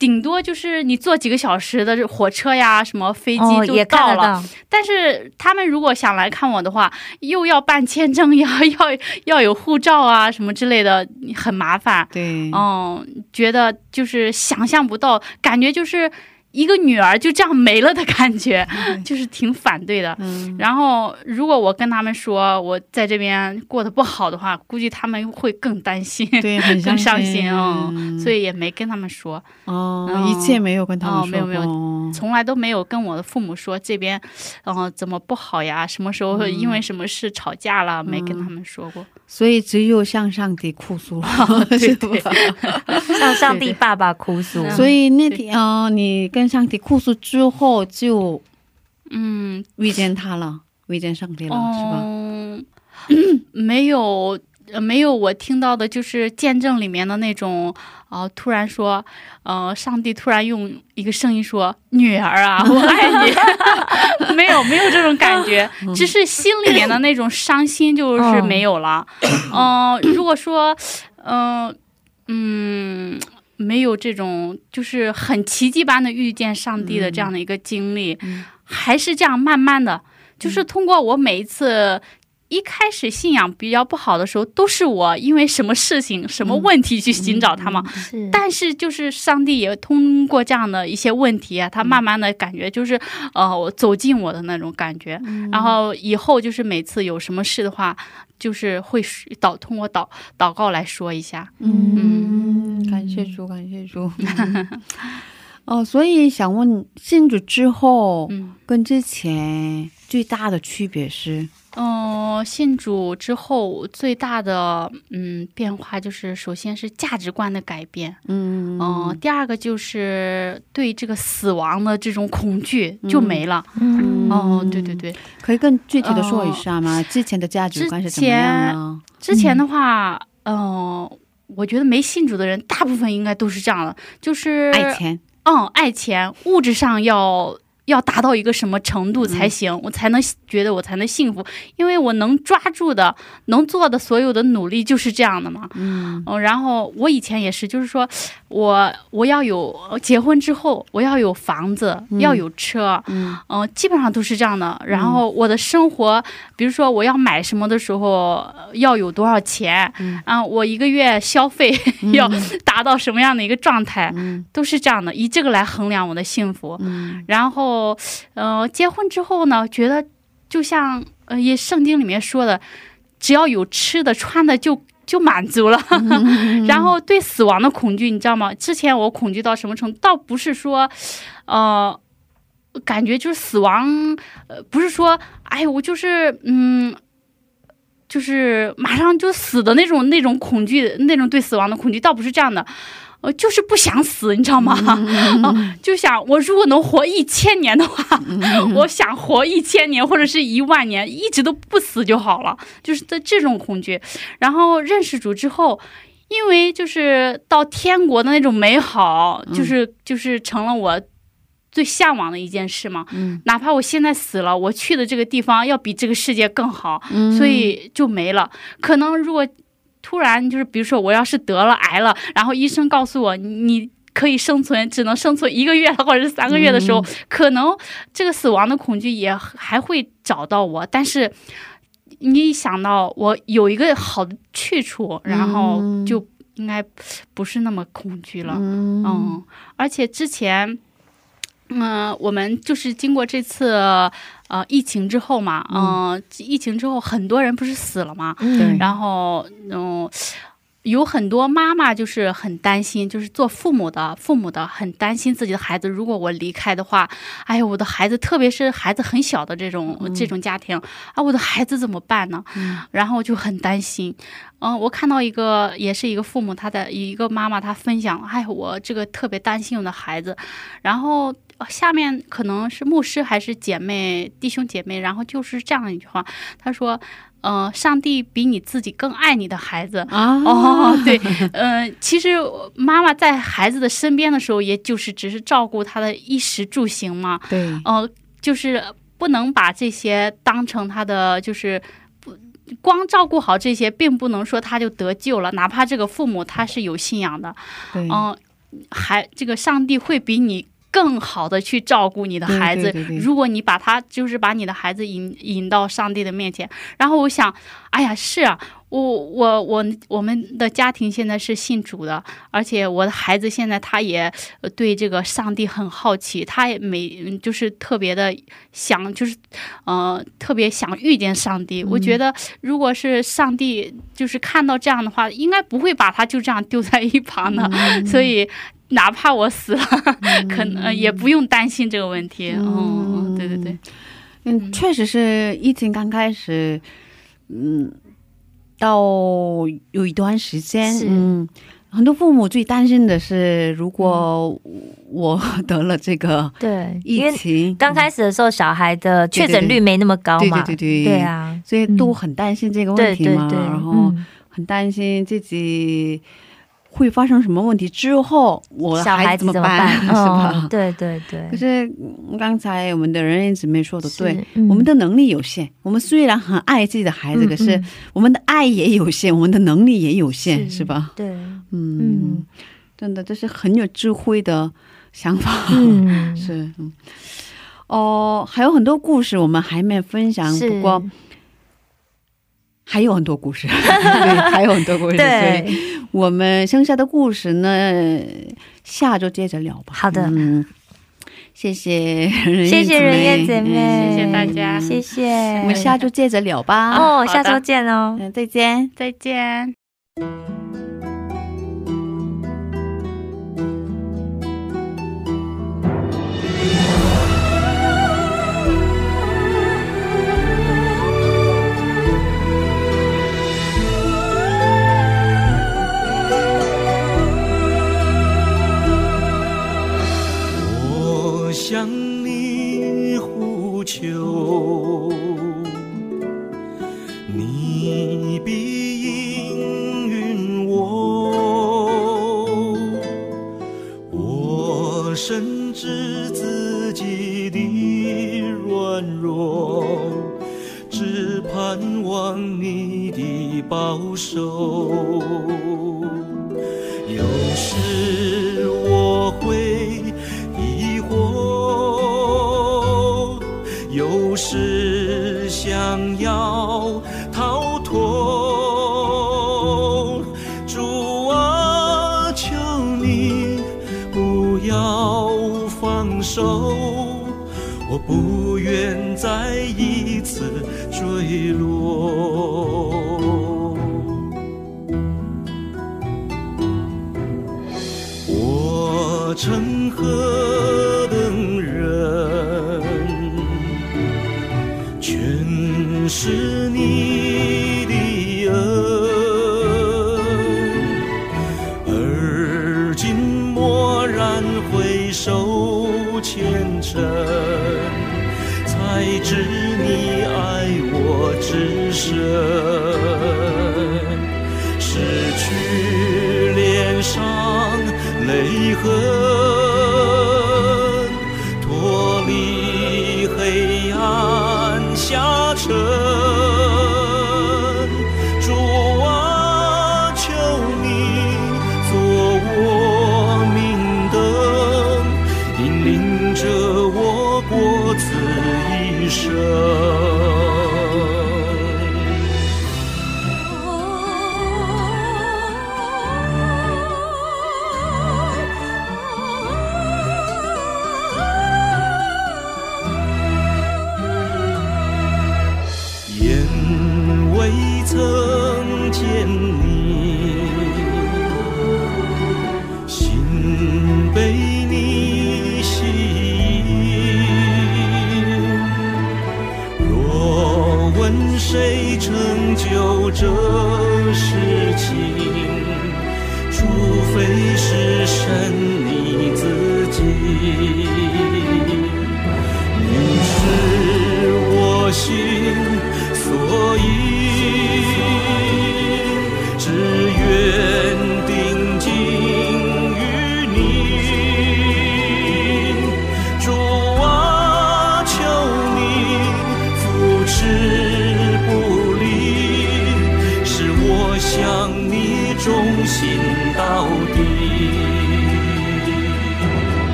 顶多就是你坐几个小时的火车呀，什么飞哦机就到了。到，但是他们如果想来看我的话，又要办签证，要要要有护照啊什么之类的，很麻烦。对，嗯，觉得就是想象不到，感觉就是一个女儿就这样没了的感觉，就是挺反对的。嗯，然后，如果我跟他们说我在这边过得不好的话，估计他们会更担心，对，很 更伤心。嗯所以也没跟他们说，哦，嗯一切没有跟他们说哦没有没有从来都没有跟我的父母说这边，嗯、怎么不好呀？什么时候因为什么事吵架了？没跟他们说过。所以只有向上帝哭诉了？向上帝爸爸哭诉。嗯所以那天呃，你跟上帝哭诉之后，就嗯，遇见他了，遇见上帝了，是吧？嗯，没有。呃没有我听到的，就是见证里面的那种，呃，突然说，呃，上帝突然用一个声音说：“女儿啊，我爱你。”没有，没有这种感觉，只是心里面的那种伤心就是没有了。嗯、如果说，嗯、嗯，没有这种就是很奇迹般的遇见上帝的这样的一个经历，还是这样慢慢的，就是通过我每一次。一开始信仰比较不好的时候，都是我因为什么事情、什么问题去寻找他嘛。是但是就是上帝也通过这样的一些问题啊，他慢慢的感觉就是，呃，我走进我的那种感觉。然后以后就是每次有什么事的话，就是会祷通过祷祷告来说一下。嗯，感谢主，感谢主。哦，所以想问，信主之后嗯跟之前最大的区别是？嗯、信主之后最大的嗯变化就是，首先是价值观的改变。嗯嗯、第二个就是对这个死亡的这种恐惧就没了。嗯哦，对对对，可以更具体的说一下吗？之前的价值观是怎么样呢？之前的话，嗯、我觉得没信主的人，大部分应该都是这样的，就是爱钱，嗯，爱钱，物质上要要达到一个什么程度才行，我才能觉得我才能幸福，因为我能抓住的、能做的所有的努力就是这样的嘛。嗯。嗯，然后我以前也是，就是说我我要有结婚之后，我要有房子，嗯。要有车，嗯。嗯、基本上都是这样的。然后我的生活，比如说我要买什么的时候，呃要有多少钱，嗯。啊，我一个月消费 要达到什么样的一个状态，嗯。都是这样的，以这个来衡量我的幸福。嗯。然后，呃，结婚之后呢，觉得就像呃，也圣经里面说的，只要有吃的穿的就就满足了。然后对死亡的恐惧，你知道吗？之前我恐惧到什么程度？倒不是说，呃。感觉就是死亡，呃，不是说，哎，我就是，嗯，就是马上就死的那种那种恐惧，那种对死亡的恐惧，倒不是这样的。呃，就是不想死，你知道吗？啊，就想我如果能活一千年的话，我想活一千年或者是一万年，一直都不死就好了。就是在这种恐惧。然后认识主之后，因为就是到天国的那种美好，就是就是成了我最向往的一件事嘛。嗯哪怕我现在死了，我去的这个地方要比这个世界更好，嗯所以就没了。可能如果突然就是，比如说我要是得了癌了，然后医生告诉我你可以生存，只能生存一个月或者是三个月的时候，可能这个死亡的恐惧也还会找到我。但是你一想到我有一个好的去处，然后就应该不是那么恐惧了。嗯嗯，而且之前，嗯、我们就是经过这次呃疫情之后嘛，嗯、疫情之后很多人不是死了嘛，嗯然后嗯。有很多妈妈就是很担心，就是做父母的，父母的很担心自己的孩子，如果我离开的话，哎呀，我的孩子，特别是孩子很小的这种、这种家庭啊，我的孩子怎么办呢？然后就很担心。嗯，我看到一个也是一个父母，他的一个妈妈，她分享，哎，我这个特别担心我的孩子，然后呃下面可能是牧师还是姐妹弟兄姐妹，然后就是这样一句话，他说，呃，上帝比你自己更爱你的孩子。啊哦，对，嗯、其实妈妈在孩子的身边的时候，也就是只是照顾他的衣食住行嘛，对呃，就是不能把这些当成他的，就是不光照顾好这些，并不能说他就得救了。哪怕这个父母他是有信仰的，对嗯、还这个上帝会比你。更好的去照顾你的孩子，对对对对如果你把他就是把你的孩子引引到上帝的面前，然后我想，哎呀，是啊，我我我我们的家庭现在是信主的，而且我的孩子现在他也呃对这个上帝很好奇，他也每嗯就是特别的想，就是呃特别想遇见上帝。我觉得如果是上帝就是看到这样的话，应该不会把他就这样丢在一旁的，所以。哪怕我死了，可能、呃也不用担心这个问题。嗯，对对对，嗯，确实是疫情刚开始，嗯，到有一段时间，是。嗯，很多父母最担心的是，如果我得了这个对，疫情，刚开始的时候，小孩的确诊率没那么高嘛，对对对对对啊，所以都很担心这个问题嘛，对对对，然后嗯。很担心自己会发生什么问题之后，我的小孩子怎么办，是吧？嗯对对对，可是嗯刚才我们的人人姊妹说的对，嗯。我们的能力有限。我们虽然很爱自己的孩子，嗯可是嗯我们的爱也有限，我们的能力也有限，是是吧？对，嗯，嗯。真的这是很有智慧的想法。嗯，是，嗯，哦，还有很多故事我们还没分享，是。不过 还有很多故事，对，还有很多故事，所以对，我们剩下的故事呢，下周接着聊吧。好的嗯，谢谢 谢谢人燕姐嗯妹，谢谢大家谢谢，我们下周接着聊吧。哦，下周见哦。嗯，再见。再见。向你呼求，你必应允我。我深知自己的软弱，只盼望你的保守。何等人全是你的恩，而今蓦然回首前尘，才知你爱我至深，拭去脸上泪痕。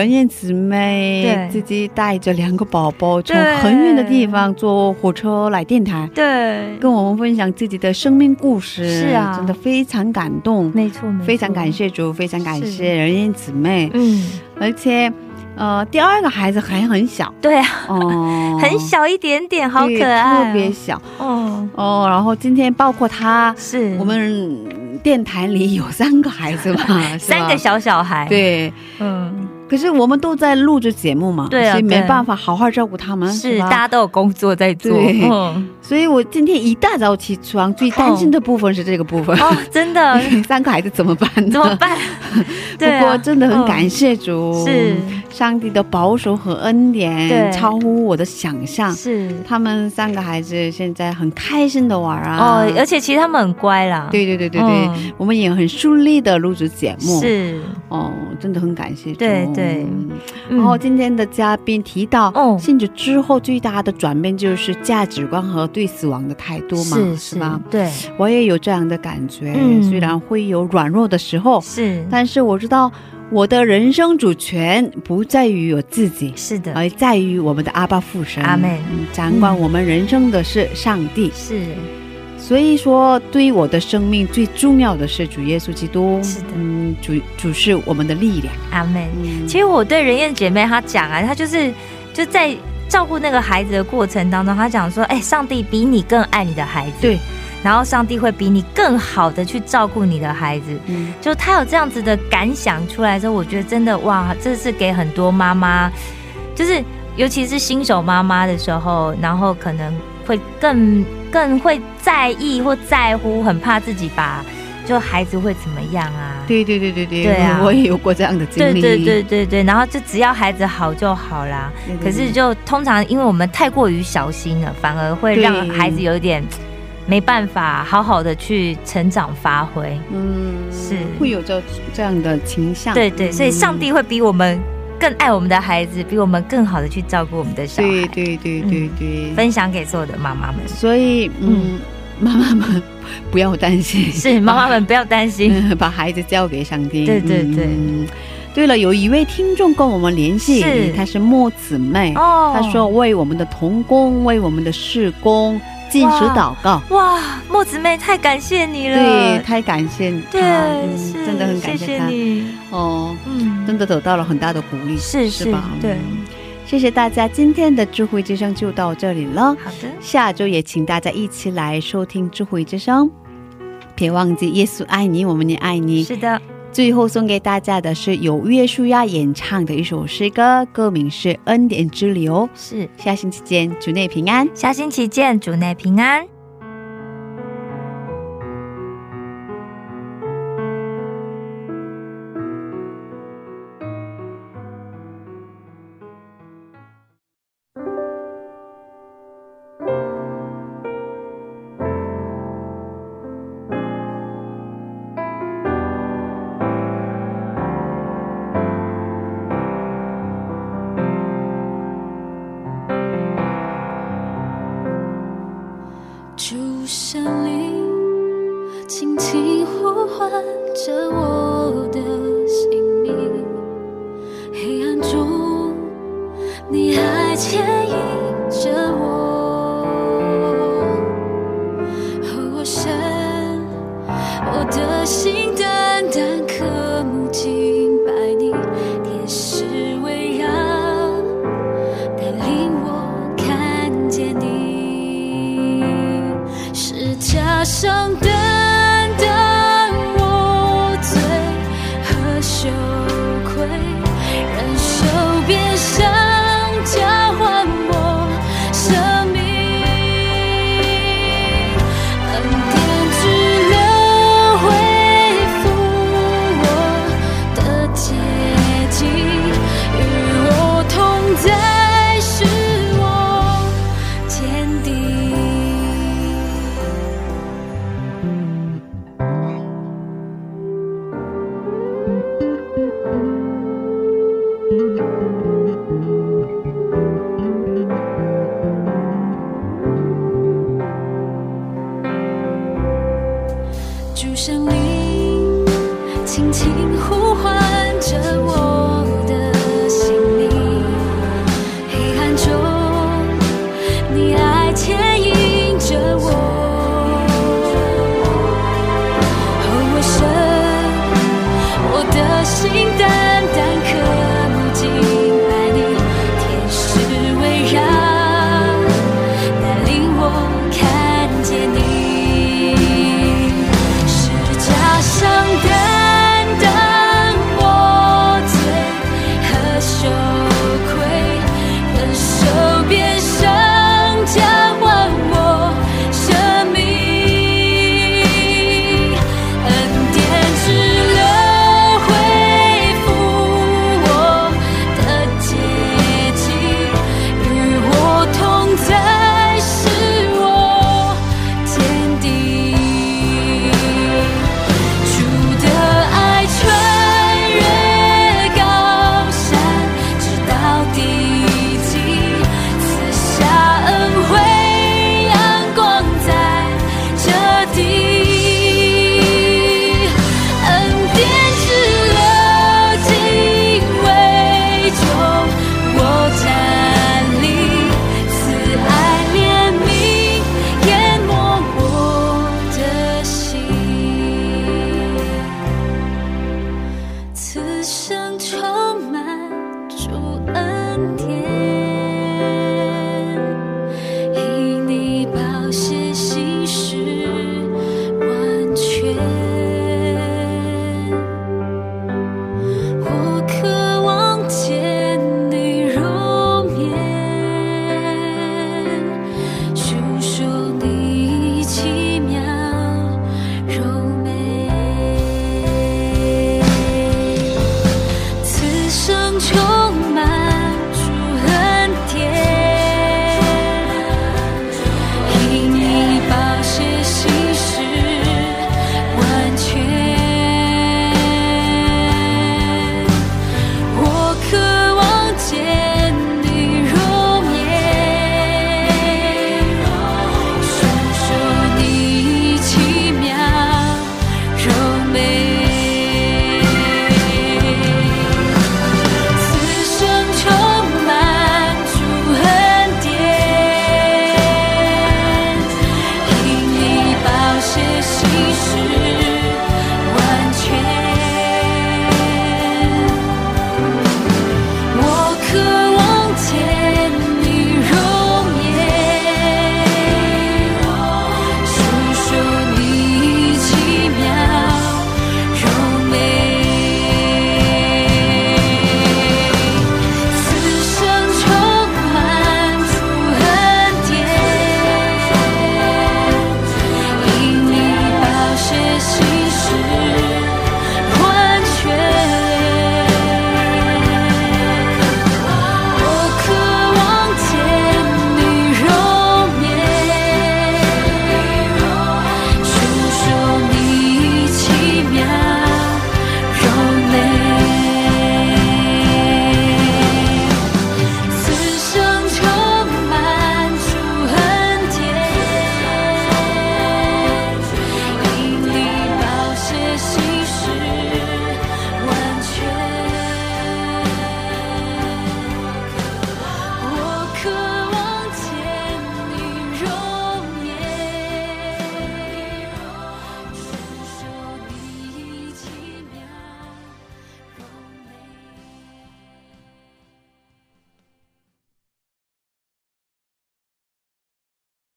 人燕姊妹对。自己带着两个宝宝，从很远的地方坐火车来电台，对，跟我们分享自己的生命故事，是啊。真的非常感动，没错，没错。非常感。谢主，非常感谢人燕姊妹，嗯，而且呃，第二个孩子还很小。对啊，哦，很小一点点，好可爱，特别小。哦，哦。然后今天包括他，是。我们电台里有三个孩子 吧？三个小小孩，，对。嗯，可是我们都在录着节目嘛，对啊所以没办法好好照顾他们，是吧？大家都有工作在做，嗯，所以我今天一大早起床，最担心的部分是这个部分。哦，真的？三个孩子怎么办呢？怎么办？不 对啊。过真的很感谢主，是。上帝的保守和恩典对。超乎我的想象。是。他们三个孩子现在很开心的玩啊，哦，而且其实他们很乖啦，对对对对对，嗯。我们也很顺利的录制节目，是，哦，真的很感谢主。对对。然后今天的嘉宾提到，哦信主之后最大的转变就是价值观和对死亡的态度嘛，是是吧？？对，我也有这样的感觉，嗯虽然会有软弱的时候，是但是我知道我的人生主权不在于我自己，是的，而在于我们的阿爸父神。阿门嗯掌管我们人生的是上帝，是所以说对于我的生命最重要的是主耶稣基督。是的嗯，主主是我们的力量。阿门。嗯，其实我对人燕姐妹她讲啊，她就是就在照顾那个孩子的过程当中，他讲说，哎、上帝比你更爱你的孩子，对，然后上帝会比你更好的去照顾你的孩子。嗯。就他有这样子的感想出来之后，我觉得真的哇，这是给很多妈妈，就是尤其是新手妈妈的时候，然后可能会更更会在意或在乎，很怕自己把就孩子会怎么样啊？对对对对对，对啊我我也有过这样的经历。对对对对对，然后就只要孩子好就好啦。对对可是就通常因为我们太过于小心了，反而会让孩子有一点没办法好好的去成长发挥。嗯，是会有这这样的倾向。对对，所以上嗯帝会比我们更爱我们的孩子，比我们更好的去照顾我们的小孩对孩。对对对对，分享给所有的妈妈们，所以嗯，妈妈们不要担心，是妈妈们不要担心。嗯把孩子交给上帝。对对对嗯对了，有一位听众跟我们联系是，她是莫姊妹，哦她说为我们的童工，为我们的事工进食祷告。哇，墨子妹太感谢你了，对，太感谢你，对，嗯真的很感谢谢她。谢你，哦，嗯，真的得到了很大的鼓励，是是是吧？对嗯谢谢大家，今天的智慧之声就到这里了。好的，下周也请大家一起来收听智慧之声，别忘记耶稣爱你，我们也爱你。是的，最后送给大家的是由约书亚演唱的一首诗歌，歌名是《恩典之流》。是。下星期见，主内平安。下星期见，主内平安。